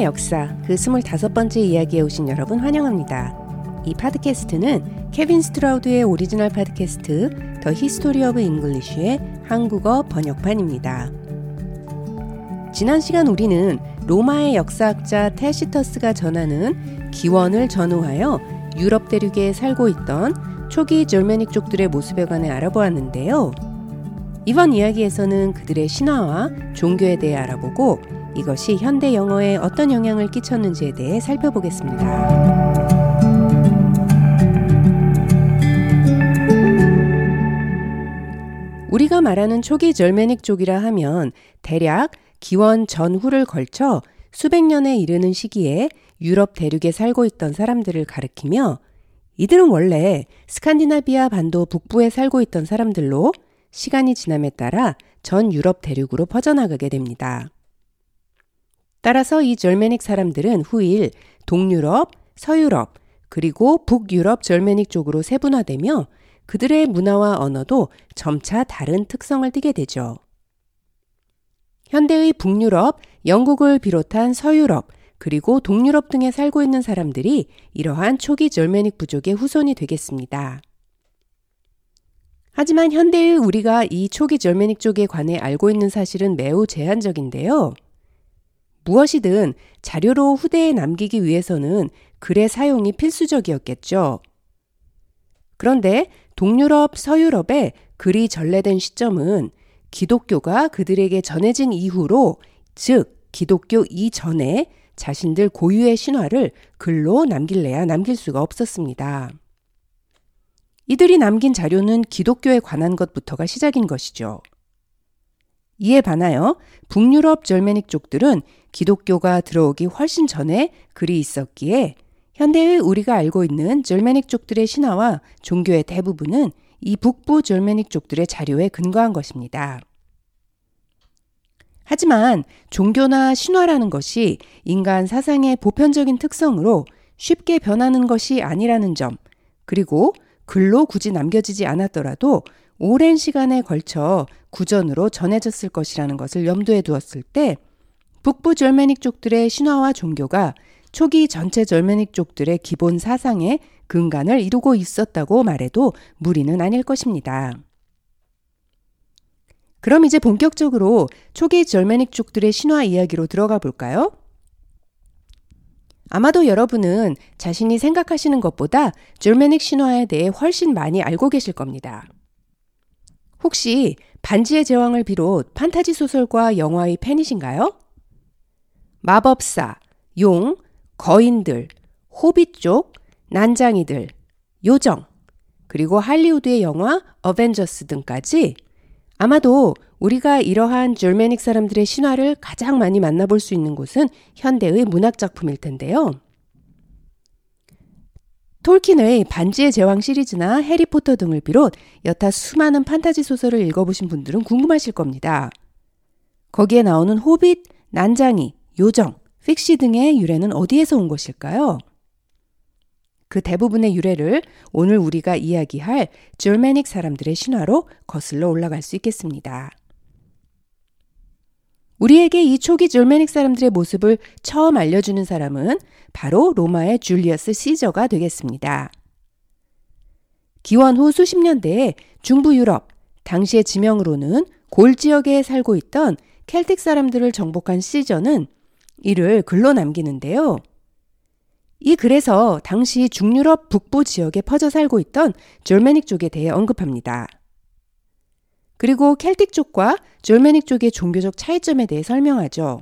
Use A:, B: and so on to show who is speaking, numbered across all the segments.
A: 로마의 역사 그 25번째 이야기에 오신 여러분 환영합니다. 이 팟캐스트는 케빈 스트라우드의 오리지널 팟캐스트 The History of English의 한국어 번역판입니다. 지난 시간 우리는 로마의 역사학자 테시터스가 전하는 기원을 전후하여 유럽 대륙에 살고 있던 초기 Germanic족들의 모습에 관해 알아보았는데요. 이번 이야기에서는 그들의 신화와 종교에 대해 알아보고 이것이 현대 영어에 어떤 영향을 끼쳤는지에 대해 살펴보겠습니다. 우리가 말하는 초기 절메닉 족이라 하면 대략 기원 전후를 걸쳐 수백 년에 이르는 시기에 유럽 대륙에 살고 있던 사람들을 가리키며 이들은 원래 스칸디나비아 반도 북부에 살고 있던 사람들로 시간이 지남에 따라 전 유럽 대륙으로 퍼져나가게 됩니다. 따라서 이 절메닉 사람들은 후일 동유럽, 서유럽, 그리고 북유럽 절메닉 쪽으로 세분화되며 그들의 문화와 언어도 점차 다른 특성을 띠게 되죠. 현대의 북유럽, 영국을 비롯한 서유럽, 그리고 동유럽 등에 살고 있는 사람들이 이러한 초기 절메닉 부족의 후손이 되겠습니다. 하지만 현대의 우리가 이 초기 절메닉 쪽에 관해 알고 있는 사실은 매우 제한적인데요. 무엇이든 자료로 후대에 남기기 위해서는 글의 사용이 필수적이었겠죠. 그런데 동유럽, 서유럽에 글이 전래된 시점은 기독교가 그들에게 전해진 이후로, 즉, 기독교 이전에 자신들 고유의 신화를 글로 남길래야 남길 수가 없었습니다. 이들이 남긴 자료는 기독교에 관한 것부터가 시작인 것이죠. 이에 반하여 북유럽 절메닉 족들은 기독교가 들어오기 훨씬 전에 글이 있었기에 현대의 우리가 알고 있는 절메닉 족들의 신화와 종교의 대부분은 이 북부 절메닉 족들의 자료에 근거한 것입니다. 하지만 종교나 신화라는 것이 인간 사상의 보편적인 특성으로 쉽게 변하는 것이 아니라는 점, 그리고 글로 굳이 남겨지지 않았더라도 오랜 시간에 걸쳐 구전으로 전해졌을 것이라는 것을 염두에 두었을 때 북부 절메닉 족들의 신화와 종교가 초기 전체 절메닉 족들의 기본 사상의 근간을 이루고 있었다고 말해도 무리는 아닐 것입니다. 그럼 이제 본격적으로 초기 절메닉 족들의 신화 이야기로 들어가 볼까요? 아마도 여러분은 자신이 생각하시는 것보다 절메닉 신화에 대해 훨씬 많이 알고 계실 겁니다. 혹시 반지의 제왕을 비롯 판타지 소설과 영화의 팬이신가요? 마법사, 용, 거인들, 호빗 족, 난장이들, 요정, 그리고 할리우드의 영화 어벤져스 등까지 아마도 우리가 이러한 줄메닉 사람들의 신화를 가장 많이 만나볼 수 있는 곳은 현대의 문학작품일 텐데요. 톨킨의 반지의 제왕 시리즈나 해리포터 등을 비롯 여타 수많은 판타지 소설을 읽어보신 분들은 궁금하실 겁니다. 거기에 나오는 호빗, 난장이, 요정, 픽시 등의 유래는 어디에서 온 것일까요? 그 대부분의 유래를 오늘 우리가 이야기할 줄메닉 사람들의 신화로 거슬러 올라갈 수 있겠습니다. 우리에게 이 초기 줄메닉 사람들의 모습을 처음 알려주는 사람은 바로 로마의 줄리어스 시저가 되겠습니다. 기원 후 수십 년대에 중부 유럽, 당시의 지명으로는 골 지역에 살고 있던 켈틱 사람들을 정복한 시저는 이를 글로 남기는데요. 이 글에서 당시 중유럽 북부 지역에 퍼져 살고 있던 졸메닉 쪽에 대해 언급합니다. 그리고 켈틱 쪽과 졸메닉 쪽의 종교적 차이점에 대해 설명하죠.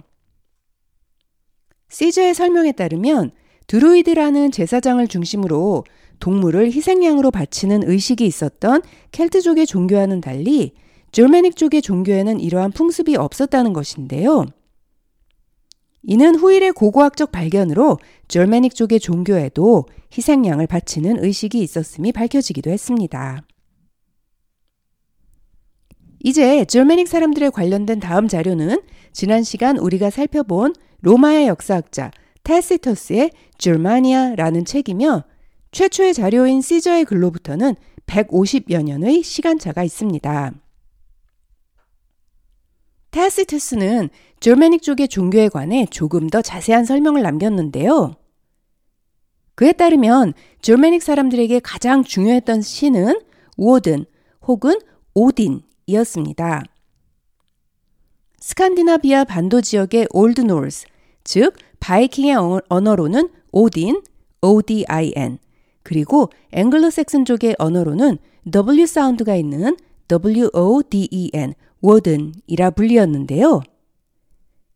A: 시저의 설명에 따르면 드루이드라는 제사장을 중심으로 동물을 희생양으로 바치는 의식이 있었던 켈트족의 종교와는 달리 졸메닉 쪽의 종교에는 이러한 풍습이 없었다는 것인데요. 이는 후일의 고고학적 발견으로 절메닉 쪽의 종교에도 희생양을 바치는 의식이 있었음이 밝혀지기도 했습니다. 이제 절메닉 사람들에 관련된 다음 자료는 지난 시간 우리가 살펴본 로마의 역사학자 타시터스의 줄마니아라는 책이며 최초의 자료인 시저의 글로부터는 150여 년의 시간차가 있습니다. 타시투스는 졸메닉 쪽의 종교에 관해 조금 더 자세한 설명을 남겼는데요. 그에 따르면 졸메닉 사람들에게 가장 중요했던 신은 우오든 혹은 오딘이었습니다. 스칸디나비아 반도 지역의 Old Norse, 즉 바이킹의 언어로는 오딘, ODIN, 그리고 앵글로 색슨 쪽의 언어로는 W sound가 있는 WODEN, 워든이라 불리었는데요.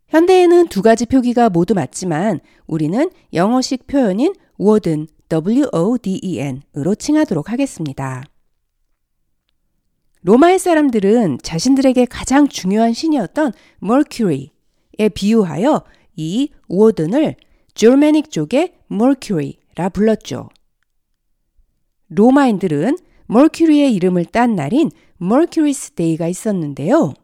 A: 현대에는 두 가지 표기가 모두 맞지만 우리는 영어식 표현인 워든, W-O-D-E-N으로 칭하도록 하겠습니다. 로마의 사람들은 자신들에게 가장 중요한 신이었던 머큐리에 비유하여 이 워든을 Germanic 쪽의 머큐리라 불렀죠. 로마인들은 머큐리의 이름을 딴 날인 Mercury's Day가 있었는데요.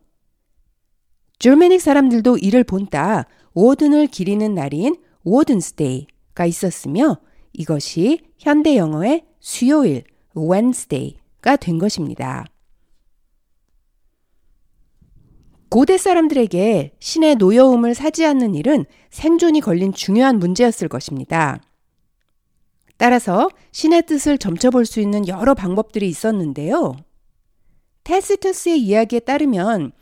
A: Germanic 사람들도 이를 본따 워든을 기리는 날인 Woden's Day가 있었으며 이것이 현대 영어의 수요일 Wednesday가 된 것입니다. 고대 사람들에게 신의 노여움을 사지 않는 일은 생존이 걸린 중요한 문제였을 것입니다. 따라서 신의 뜻을 점쳐볼 수 있는 여러 방법들이 있었는데요. 테스투스의 이야기에 따르면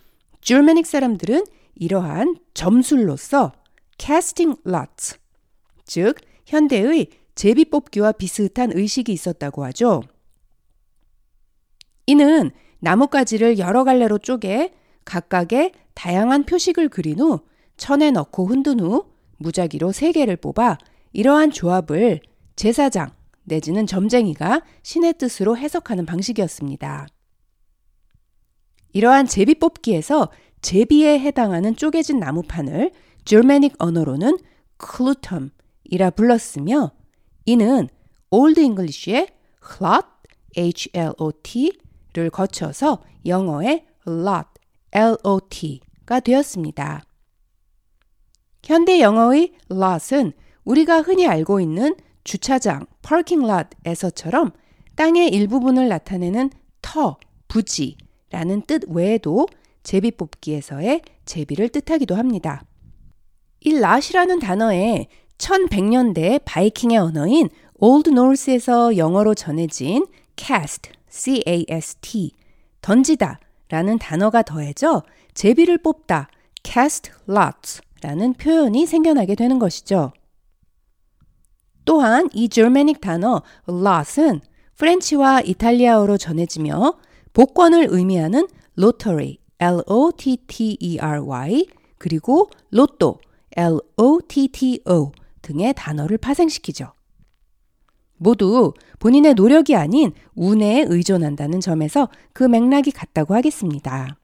A: 줄메닉 사람들은 이러한 점술로서 casting lots, 즉 현대의 제비 뽑기와 비슷한 의식이 있었다고 하죠. 이는 나뭇가지를 여러 갈래로 쪼개 각각의 다양한 표식을 그린 후 천에 넣고 흔든 후 무작위로 세 개를 뽑아 이러한 조합을 제사장 내지는 점쟁이가 신의 뜻으로 해석하는 방식이었습니다. 이러한 제비 뽑기에서 제비에 해당하는 쪼개진 나무판을 Germanic 언어로는 khlutom이라 불렀으며 이는 Old English의 hlot, H-L-O-T를 거쳐서 영어의 lot, L-O-T가 되었습니다. 현대 영어의 lot은 우리가 흔히 알고 있는 주차장, parking lot에서처럼 땅의 일부분을 나타내는 터, 부지 라는 뜻 외에도 제비 뽑기에서의 제비를 뜻하기도 합니다. 이 lot이라는 단어에 1100년대 바이킹의 언어인 Old Norse에서 영어로 전해진 cast, c-a-s-t, 던지다 라는 단어가 더해져 제비를 뽑다, cast lots 라는 표현이 생겨나게 되는 것이죠. 또한 이 Germanic 단어 lot은 프렌치와 이탈리아어로 전해지며 복권을 의미하는 lottery, L-O-T-T-E-R-Y, 그리고 로또, L-O-T-T-O 등의 단어를 파생시키죠. 모두 본인의 노력이 아닌 운에 의존한다는 점에서 그 맥락이 같다고 하겠습니다.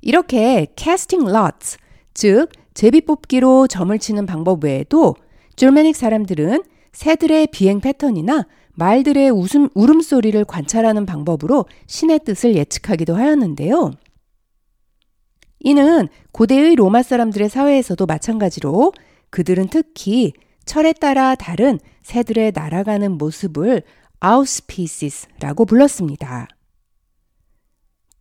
A: 이렇게 casting lots, 즉 제비 뽑기로 점을 치는 방법 외에도 줄메닉 사람들은 새들의 비행 패턴이나 말들의 웃음, 울음소리를 관찰하는 방법으로 신의 뜻을 예측하기도 하였는데요. 이는 고대의 로마 사람들의 사회에서도 마찬가지로 그들은 특히 철에 따라 다른 새들의 날아가는 모습을 아우스피시스라고 불렀습니다.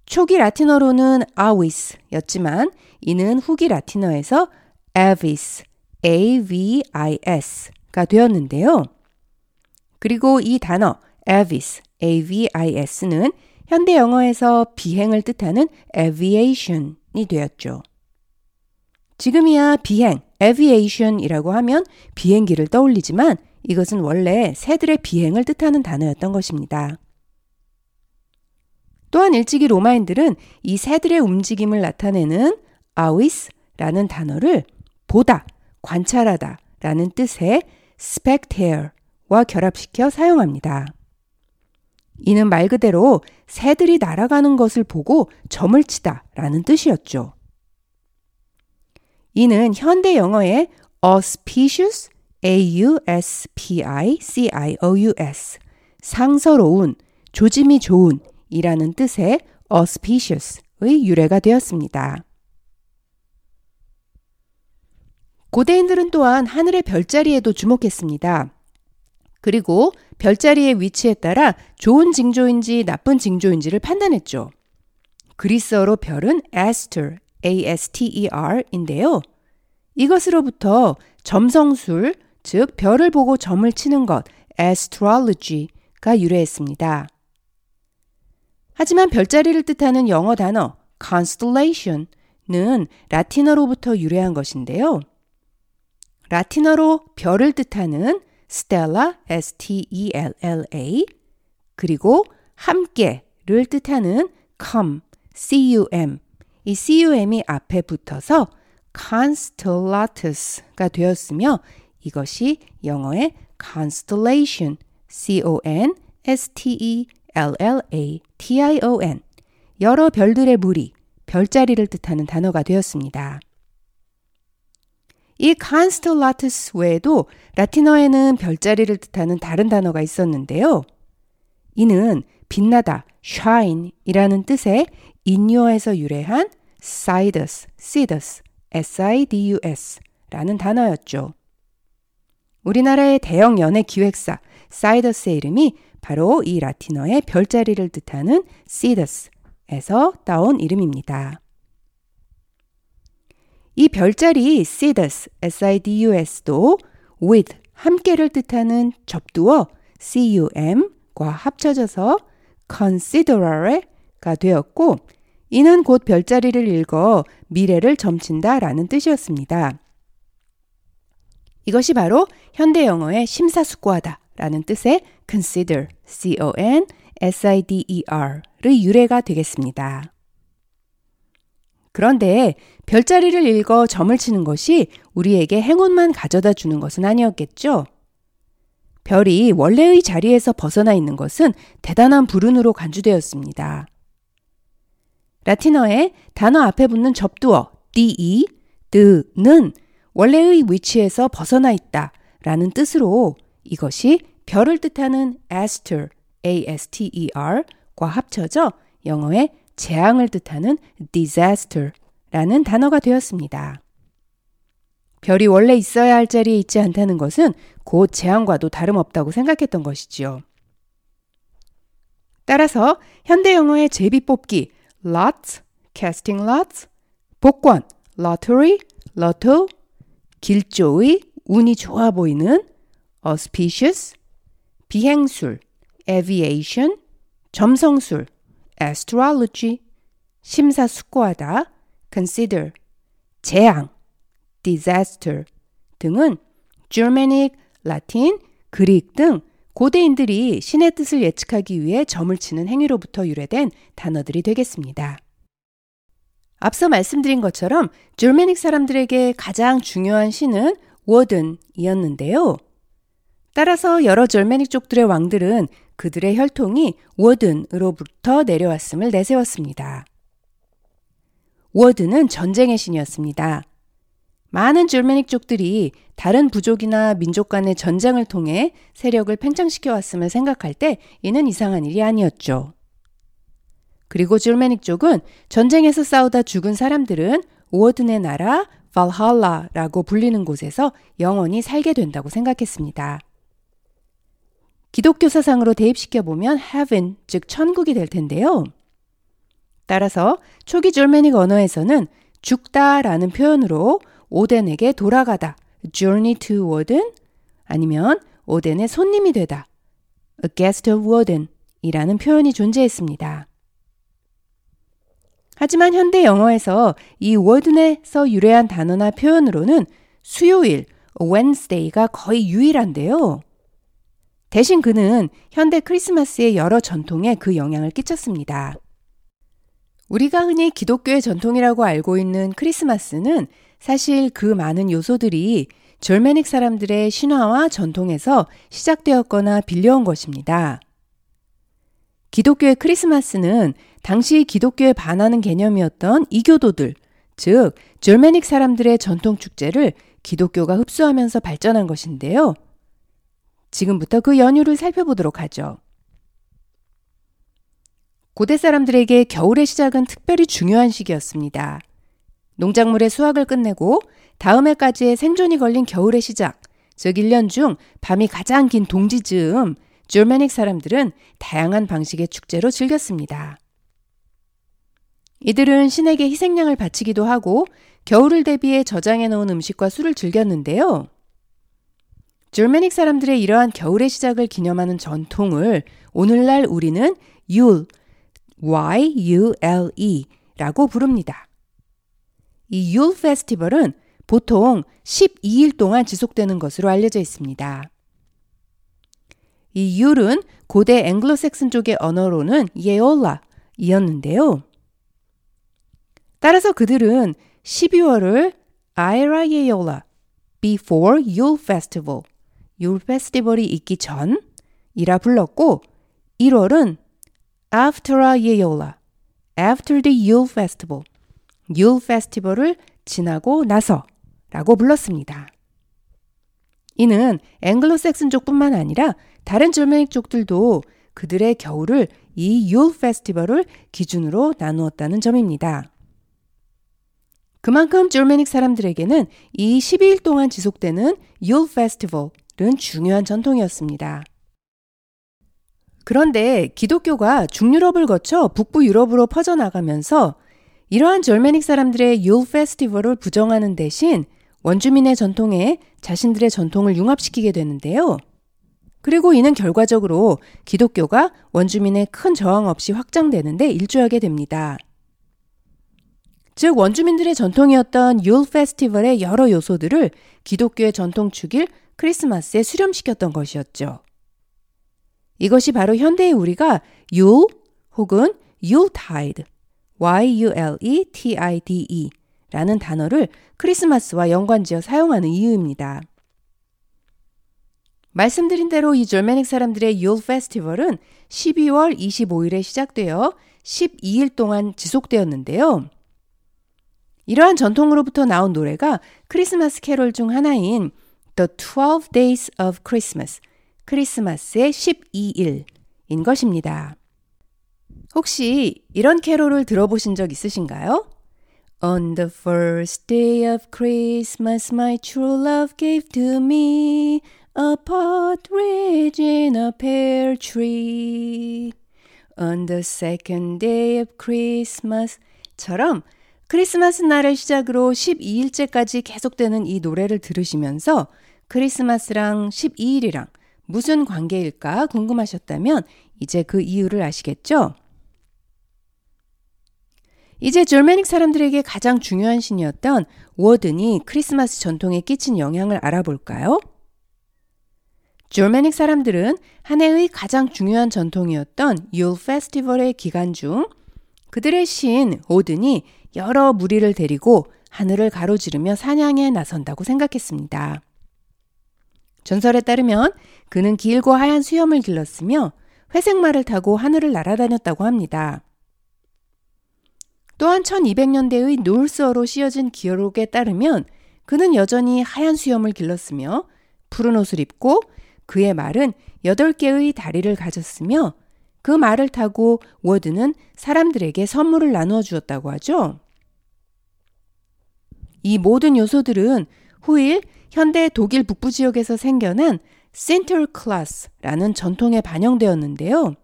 A: 초기 라틴어로는 아위스였지만 이는 후기 라틴어에서 avis, A-V-I-S가 되었는데요. 그리고 이 단어 avis, A-V-I-S는 현대 영어에서 비행을 뜻하는 aviation이 되었죠. 지금이야 비행, aviation이라고 하면 비행기를 떠올리지만 이것은 원래 새들의 비행을 뜻하는 단어였던 것입니다. 또한 일찍이 로마인들은 이 새들의 움직임을 나타내는 아위스라는 단어를 보다, 관찰하다 라는 뜻의 spectare 와 결합시켜 사용합니다. 이는 말 그대로 새들이 날아가는 것을 보고 점을 치다 라는 뜻이었죠. 이는 현대 영어의 auspicious, a-u-s-p-i-c-i-o-u-s, 상서로운, 조짐이 좋은 이라는 뜻의 auspicious의 유래가 되었습니다. 고대인들은 또한 하늘의 별자리에도 주목했습니다. 그리고 별자리의 위치에 따라 좋은 징조인지 나쁜 징조인지를 판단했죠. 그리스어로 별은 aster, A-S-T-E-R인데요. 이것으로부터 점성술, 즉 별을 보고 점을 치는 것, astrology가 유래했습니다. 하지만 별자리를 뜻하는 영어 단어 constellation는 라틴어로부터 유래한 것인데요. 라틴어로 별을 뜻하는 stella, S-T-E-L-L-A, 그리고 함께를 뜻하는 come, C-U-M, 이 CUM이 앞에 붙어서 constellatus가 되었으며 이것이 영어의 constellation, C-O-N-S-T-E-L-L-A-T-I-O-N, 여러 별들의 무리, 별자리를 뜻하는 단어가 되었습니다. 이 constellatus 외에도 라틴어에는 별자리를 뜻하는 다른 단어가 있었는데요. 이는 빛나다, shine 이라는 뜻의 인요에서 유래한 sidus, sidus, S-I-D-U-S 라는 단어였죠. 우리나라의 대형 연예 기획사 사이더스의 이름이 바로 이 라틴어의 별자리를 뜻하는 시더스에서 따온 이름입니다. 이 별자리 시더스, S-I-D-U-S도 with, 함께를 뜻하는 접두어 C-U-M과 합쳐져서 considerare가 되었고 이는 곧 별자리를 읽어 미래를 점친다 라는 뜻이었습니다. 이것이 바로 현대 영어의 심사숙고하다 라는 뜻의 consider, C-O-N-S-I-D-E-R의 유래가 되겠습니다. 그런데 별자리를 읽어 점을 치는 것이 우리에게 행운만 가져다 주는 것은 아니었겠죠? 별이 원래의 자리에서 벗어나 있는 것은 대단한 불운으로 간주되었습니다. 라틴어에 단어 앞에 붙는 접두어 de, 드는 원래의 위치에서 벗어나 있다 라는 뜻으로 이것이 별을 뜻하는 aster, a-s-t-e-r과 합쳐져 영어의 재앙을 뜻하는 disaster 라는 단어가 되었습니다. 별이 원래 있어야 할 자리에 있지 않다는 것은 곧 재앙과도 다름없다고 생각했던 것이지요. 따라서 현대 영어의 제비 뽑기 lots, casting lots, 복권, lottery, lotto, 길조의 운이 좋아 보이는 auspicious, 비행술, aviation, 점성술, astrology, 심사숙고하다, consider, 재앙, disaster 등은 Germanic, 라틴, 그릭 등 고대인들이 신의 뜻을 예측하기 위해 점을 치는 행위로부터 유래된 단어들이 되겠습니다. 앞서 말씀드린 것처럼 줄메닉 사람들에게 가장 중요한 신은 워든이었는데요. 따라서 여러 절메닉 족들의 왕들은 그들의 혈통이 워든으로부터 내려왔음을 내세웠습니다. 워든은 전쟁의 신이었습니다. 많은 줄메닉족들이 다른 부족이나 민족 간의 전쟁을 통해 세력을 팽창시켜 왔음을 생각할 때 이는 이상한 일이 아니었죠. 그리고 줄메닉족은 전쟁에서 싸우다 죽은 사람들은 워든의 나라 발할라라고 불리는 곳에서 영원히 살게 된다고 생각했습니다. 기독교 사상으로 대입시켜 보면 heaven 즉 천국이 될 텐데요. 따라서 초기 줄메닉 언어에서는 죽다라는 표현으로 오덴에게 돌아가다 journey to warden 아니면 오덴의 손님이 되다 a guest of warden 이라는 표현이 존재했습니다. 하지만 현대 영어에서 이 워든에서 유래한 단어나 표현으로는 수요일, Wednesday가 거의 유일한데요. 대신 그는 현대 크리스마스의 여러 전통에 그 영향을 끼쳤습니다. 우리가 흔히 기독교의 전통이라고 알고 있는 크리스마스는 사실 그 많은 요소들이 절메닉 사람들의 신화와 전통에서 시작되었거나 빌려온 것입니다. 기독교의 크리스마스는 당시 기독교에 반하는 개념이었던 이교도들, 즉, 절메닉 사람들의 전통 축제를 기독교가 흡수하면서 발전한 것인데요. 지금부터 그 연유를 살펴보도록 하죠. 고대 사람들에게 겨울의 시작은 특별히 중요한 시기였습니다. 농작물의 수확을 끝내고 다음 해까지의 생존이 걸린 겨울의 시작, 즉 1년 중 밤이 가장 긴 동지 즈음, 줄메닉 사람들은 다양한 방식의 축제로 즐겼습니다. 이들은 신에게 희생양을 바치기도 하고 겨울을 대비해 저장해 놓은 음식과 술을 즐겼는데요. 줄메닉 사람들의 이러한 겨울의 시작을 기념하는 전통을 오늘날 우리는 율, Y-U-L-E 라고 부릅니다. 이율 페스티벌은 보통 12일 동안 지속되는 것으로 알려져 있습니다. 이 율은 고대 앵글로색슨 쪽의 언어로는 예올라 이었는데요. 따라서 그들은 12월을 아이라 예올라 before Yule Festival 율 페스티벌이 있기 전이라 불렀고 1월은 after a yeola after the Yule Festival 율 페스티벌을 지나고 나서라고 불렀습니다. 이는 앵글로색슨족뿐만 아니라 다른 줄메닉 족들도 그들의 겨울을 이율 페스티벌을 기준으로 나누었다는 점입니다. 그만큼 줄메닉 사람들에게는 이 12일 동안 지속되는 율페 스티벌은 중요한 전통이었습니다. 그런데 기독교가 중유럽을 거쳐 북부 유럽으로 퍼져나가면서 이러한 절메닉 사람들의 율 페스티벌을 부정하는 대신 원주민의 전통에 자신들의 전통을 융합시키게 되는데요. 그리고 이는 결과적으로 기독교가 원주민의 큰 저항 없이 확장되는데 일조하게 됩니다. 즉 원주민들의 전통이었던 율 페스티벌의 여러 요소들을 기독교의 전통 축일 크리스마스에 수렴시켰던 것이었죠. 이것이 바로 현대의 우리가 율 혹은 율타이드 Y-U-L-E-T-I-D-E 라는 단어를 크리스마스와 연관지어 사용하는 이유입니다. 말씀드린 대로 이 졸메닉 사람들의 율 페스티벌은 12월 25일에 시작되어 12일 동안 지속되었는데요. 이러한 전통으로부터 나온 노래가 크리스마스 캐롤 중 하나인 The 12 Days of Christmas, 크리스마스의 12일인 것입니다. 혹시 이런 캐롤을 들어보신 적 있으신가요? On the first day of Christmas, my true love gave to me a partridge in a pear tree. On the second day of Christmas 처럼 크리스마스 날을 시작으로 12일째까지 계속되는 이 노래를 들으시면서 크리스마스랑 12일이랑 무슨 관계일까 궁금하셨다면 이제 그 이유를 아시겠죠? 이제 졸메닉 사람들에게 가장 중요한 신이었던 워든이 크리스마스 전통에 끼친 영향을 알아볼까요? 졸메닉 사람들은 한 해의 가장 중요한 전통이었던 율 페스티벌의 기간 중 그들의 신 오든이 여러 무리를 데리고 하늘을 가로지르며 사냥에 나선다고 생각했습니다. 전설에 따르면 그는 길고 하얀 수염을 길렀으며 회색 말을 타고 하늘을 날아다녔다고 합니다. 또한 1200년대의 노스어로 씌어진 기록에 따르면 그는 여전히 하얀 수염을 길렀으며 푸른 옷을 입고 그의 말은 8개의 다리를 가졌으며 그 말을 타고 Woden은 사람들에게 선물을 나누어 주었다고 하죠. 이 모든 요소들은 후일 현대 독일 북부 지역에서 생겨난 Sinterklaas라는 전통에 반영되었는데요.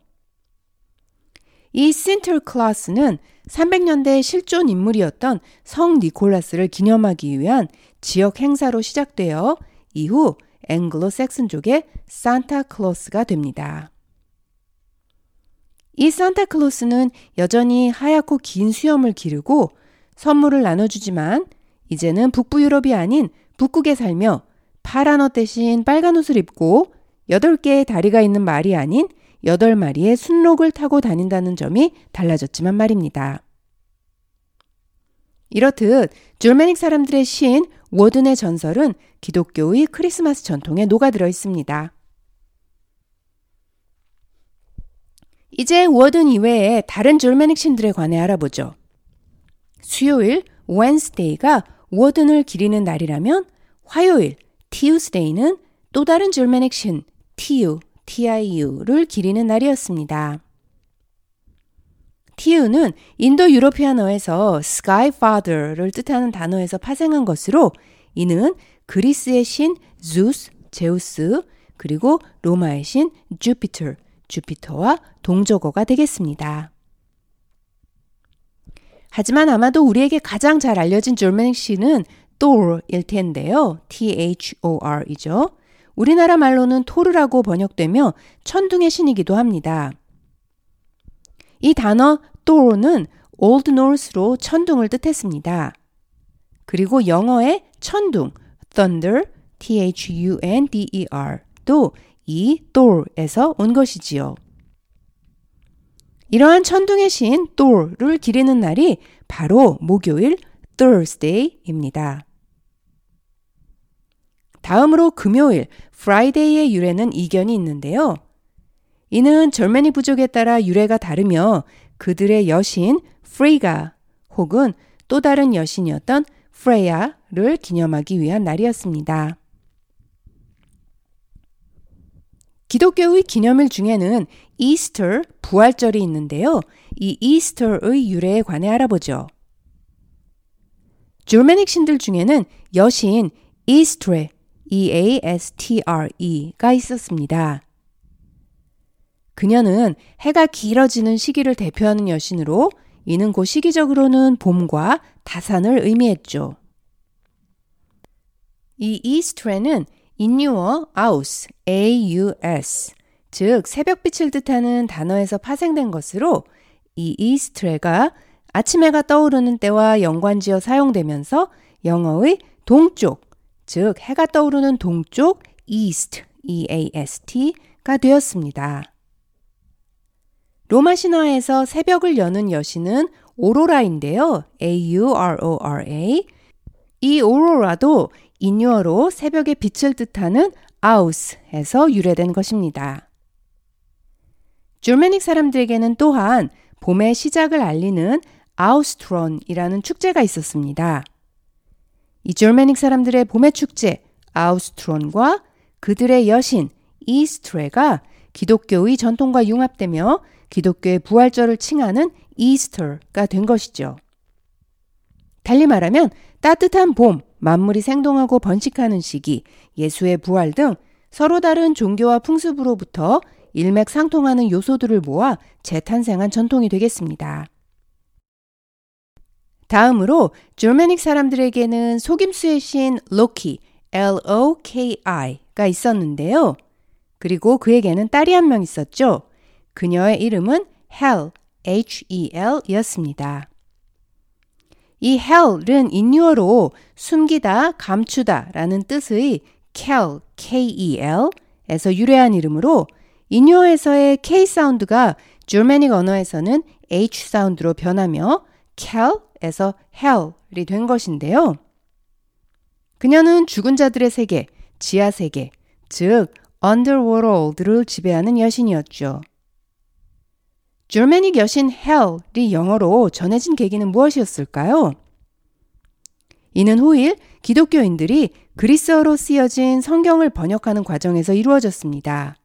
A: 이 Sinterklaas는 300년대 실존 인물이었던 성 니콜라스를 기념하기 위한 지역 행사로 시작되어 이후 앵글로 섹슨족의 산타 클로스가 됩니다. 이 산타클로스는 여전히 하얗고 긴 수염을 기르고 선물을 나눠주지만 이제는 북부 유럽이 아닌 북극에 살며 파란 옷 대신 빨간 옷을 입고 8개의 다리가 있는 말이 아닌 8마리의 순록을 타고 다닌다는 점이 달라졌지만 말입니다. 이렇듯 줄메닉 사람들의 신 워든의 전설은 기독교의 크리스마스 전통에 녹아들어 있습니다. 이제 워든 이외에 다른 줄메닉 신들에 관해 알아보죠. 수요일 Wednesday가 워든을 기리는 날이라면 화요일 Tuesday는 또 다른 줄메닉 신 티유, TIU를 기리는 날이었습니다. 티유는 인도 유로피아어에서 Sky Father를 뜻하는 단어에서 파생한 것으로 이는 그리스의 신 주스, 제우스, 그리고 로마의 신 주피터, 주피터와 동적어가 되겠습니다. 하지만 아마도 우리에게 가장 잘 알려진 졸메닉 시는 Thor일 텐데요. T-H-O-R이죠. 우리나라 말로는 토르라고 번역되며 천둥의 신이기도 합니다. 이 단어 Thor는 Old Norse로 천둥을 뜻했습니다. 그리고 영어의 천둥, thunder, T-H-U-N-D-E-R 도 이 Thor에서 온 것이지요. 이러한 천둥의 신 Thor를 기리는 날이 바로 목요일 Thursday입니다. 다음으로 금요일 Friday의 유래는 이견이 있는데요. 이는 절메니 부족에 따라 유래가 다르며 그들의 여신 프리가 혹은 또 다른 여신이었던 프레야를 기념하기 위한 날이었습니다. 기독교의 기념일 중에는 이스터 부활절이 있는데요. 이 이스터의 유래에 관해 알아보죠. 줄메닉 신들 중에는 여신 이스트레 E-A-S-T-R-E가 있었습니다. 그녀는 해가 길어지는 시기를 대표하는 여신으로 이는 곧 시기적으로는 봄과 다산을 의미했죠. 이 이스트레는 인유어 아우스, A-U-S, 즉 새벽빛을 뜻하는 단어에서 파생된 것으로 이 이스트레가 아침 해가 떠오르는 때와 연관지어 사용되면서 영어의 동쪽, 즉 해가 떠오르는 동쪽 east, E-A-S-T가 되었습니다. 로마 신화에서 새벽을 여는 여신은 오로라인데요. A-U-R-O-R-A. 이 오로라도 인유어로 새벽의 빛을 뜻하는 아우스에서 유래된 것입니다. 줄메닉 사람들에게는 또한 봄의 시작을 알리는 아우스트론이라는 축제가 있었습니다. 이 줄메닉 사람들의 봄의 축제 아우스트론과 그들의 여신 이스트레가 기독교의 전통과 융합되며 기독교의 부활절을 칭하는 이스터가 된 것이죠. 달리 말하면 따뜻한 봄, 만물이 생동하고 번식하는 시기, 예수의 부활 등 서로 다른 종교와 풍습으로부터 일맥상통하는 요소들을 모아 재탄생한 전통이 되겠습니다. 다음으로 줄메닉 사람들에게는 속임수의 신 로키, L-O-K-I가 있었는데요. 그리고 그에게는 딸이 한 명 있었죠. 그녀의 이름은 Hel, H-E-L 였습니다. 이 Hel은 인유어로 숨기다, 감추다 라는 뜻의 kel, K-E-L에서 유래한 이름으로 인유어에서의 K 사운드가 줄메닉 언어에서는 H 사운드로 변하며 켈에서 헬이 된 것인데요. 그녀는 죽은 자들의 세계, 지하 세계, 즉 underworld를 지배하는 여신이었죠. 줄메닉 여신 헬이 영어로 전해진 계기는 무엇이었을까요? 이는 후일 기독교인들이 그리스어로 쓰여진 성경을 번역하는 과정에서 이루어졌습니다.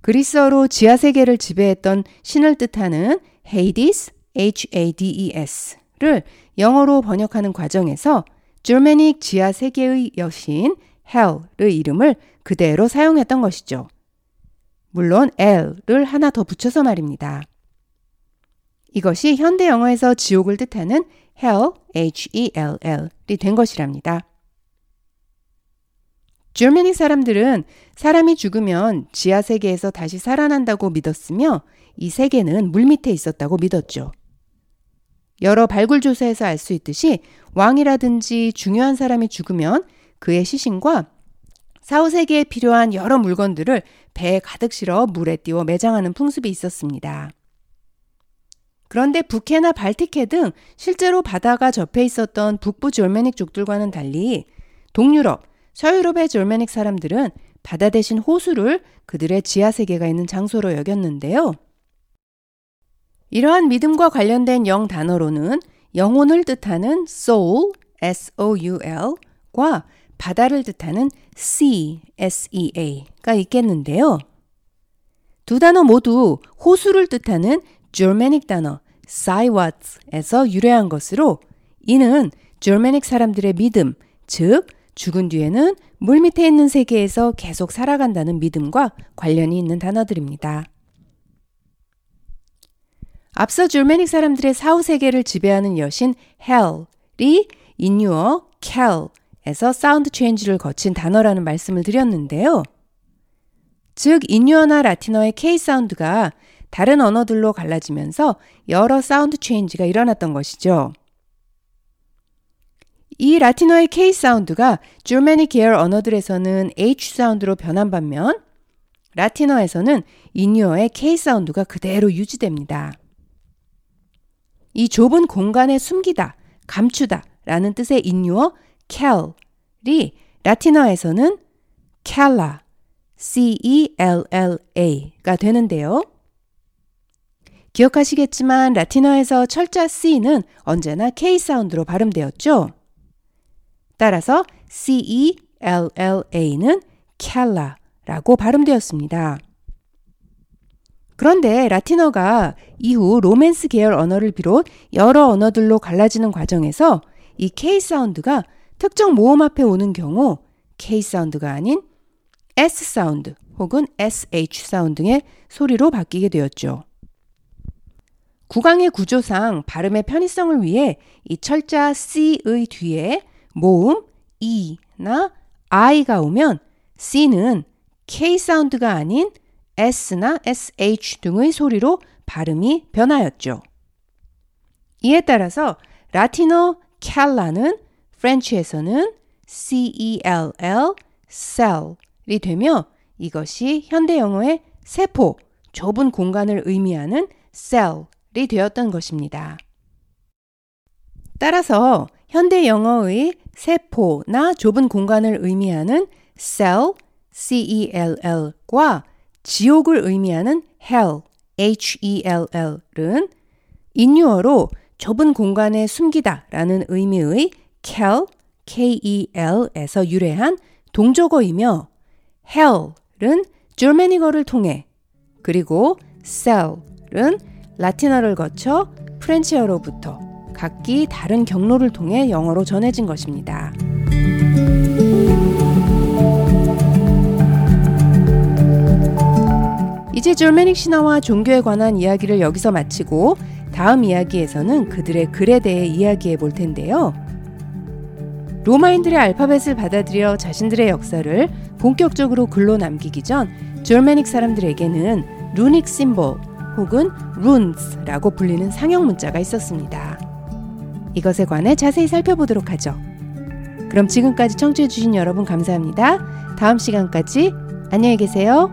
A: 그리스어로 지하 세계를 지배했던 신을 뜻하는 헤이디스, H-A-D-E-S를 영어로 번역하는 과정에서 줄메닉 지하 세계의 여신 헬의 이름을 그대로 사용했던 것이죠. 물론 L을 하나 더 붙여서 말입니다. 이것이 현대 영어에서 지옥을 뜻하는 hell, H-E-L-L이 된 것이랍니다. 줄메닉 사람들은 사람이 죽으면 지하 세계에서 다시 살아난다고 믿었으며 이 세계는 물 밑에 있었다고 믿었죠. 여러 발굴 조사에서 알 수 있듯이 왕이라든지 중요한 사람이 죽으면 그의 시신과 사후세계에 필요한 여러 물건들을 배에 가득 실어 물에 띄워 매장하는 풍습이 있었습니다. 그런데 북해나 발틱해 등 실제로 바다가 접해 있었던 북부 졸메닉 족들과는 달리 동유럽, 서유럽의 졸메닉 사람들은 바다 대신 호수를 그들의 지하 세계가 있는 장소로 여겼는데요. 이러한 믿음과 관련된 영 단어로는 영혼을 뜻하는 soul, S-O-U-L과 바다를 뜻하는 sea, S-E-A가 있겠는데요. 두 단어 모두 호수를 뜻하는 Germanic 단어 사이와츠에서 유래한 것으로 이는 Germanic 사람들의 믿음, 즉 죽은 뒤에는 물 밑에 있는 세계에서 계속 살아간다는 믿음과 관련이 있는 단어들입니다. 앞서 Germanic 사람들의 사후 세계를 지배하는 여신 헬이 인유어 kel 에서 sound change를 거친 단어라는 말씀을 드렸는데요. 즉 인유어나 라틴어의 K sound가 다른 언어들로 갈라지면서 여러 sound change가 일어났던 것이죠. 이 라틴어의 K 사운드가 줄메닉 계열 언어들에서는 H sound로 변한 반면 라틴어에서는 인유어의 K 사운드가 그대로 유지됩니다. 이 좁은 공간에 숨기다, 감추다 라는 뜻의 인유어 켈이 라틴어에서는 켈라, C-E-L-L-A가 되는데요. 기억하시겠지만 라틴어에서 철자 C는 언제나 K 사운드로 발음되었죠. 따라서 C-E-L-L-A는 cella라고 발음되었습니다. 그런데 라틴어가 이후 Romance 계열 언어를 비롯 여러 언어들로 갈라지는 과정에서 이 K sound가 특정 모음 앞에 오는 경우 K sound가 아닌 S sound 혹은 SH sound 등의 소리로 바뀌게 되었죠. 구강의 구조상 발음의 편의성을 위해 이 철자 C의 뒤에 모음 E나 I가 오면 C는 K 사운드가 아닌 S나 SH 등의 소리로 발음이 변하였죠. 이에 따라서 라틴어 캘라는 프렌치에서는 C-E-L-L, cell이 되며 이것이 현대 영어의 세포, 좁은 공간을 의미하는 cell이 되었던 것입니다. 따라서 현대 영어의 세포나 좁은 공간을 의미하는 cell, C-E-L-L과 지옥을 의미하는 hell, H-E-L-L은 인유어로 좁은 공간에 숨기다 라는 의미의 kel, K-E-L에서 유래한 동적어이며 hell은 줄메니거를 통해 그리고 cell은 라틴어를 거쳐 프렌치어로부터 각기 다른 경로를 통해 영어로 전해진 것입니다. 이제 줄메닉 신화와 종교에 관한 이야기를 여기서 마치고 다음 이야기에서는 그들의 글에 대해 이야기해 볼 텐데요. 로마인들의 알파벳을 받아들여 자신들의 역사를 본격적으로 글로 남기기 전 줄메닉 사람들에게는 루닉 심볼 혹은 룬스라고 불리는 상형 문자가 있었습니다. 이것에 관해 자세히 살펴보도록 하죠. 그럼 지금까지 청취해주신 여러분 감사합니다. 다음 시간까지 안녕히 계세요.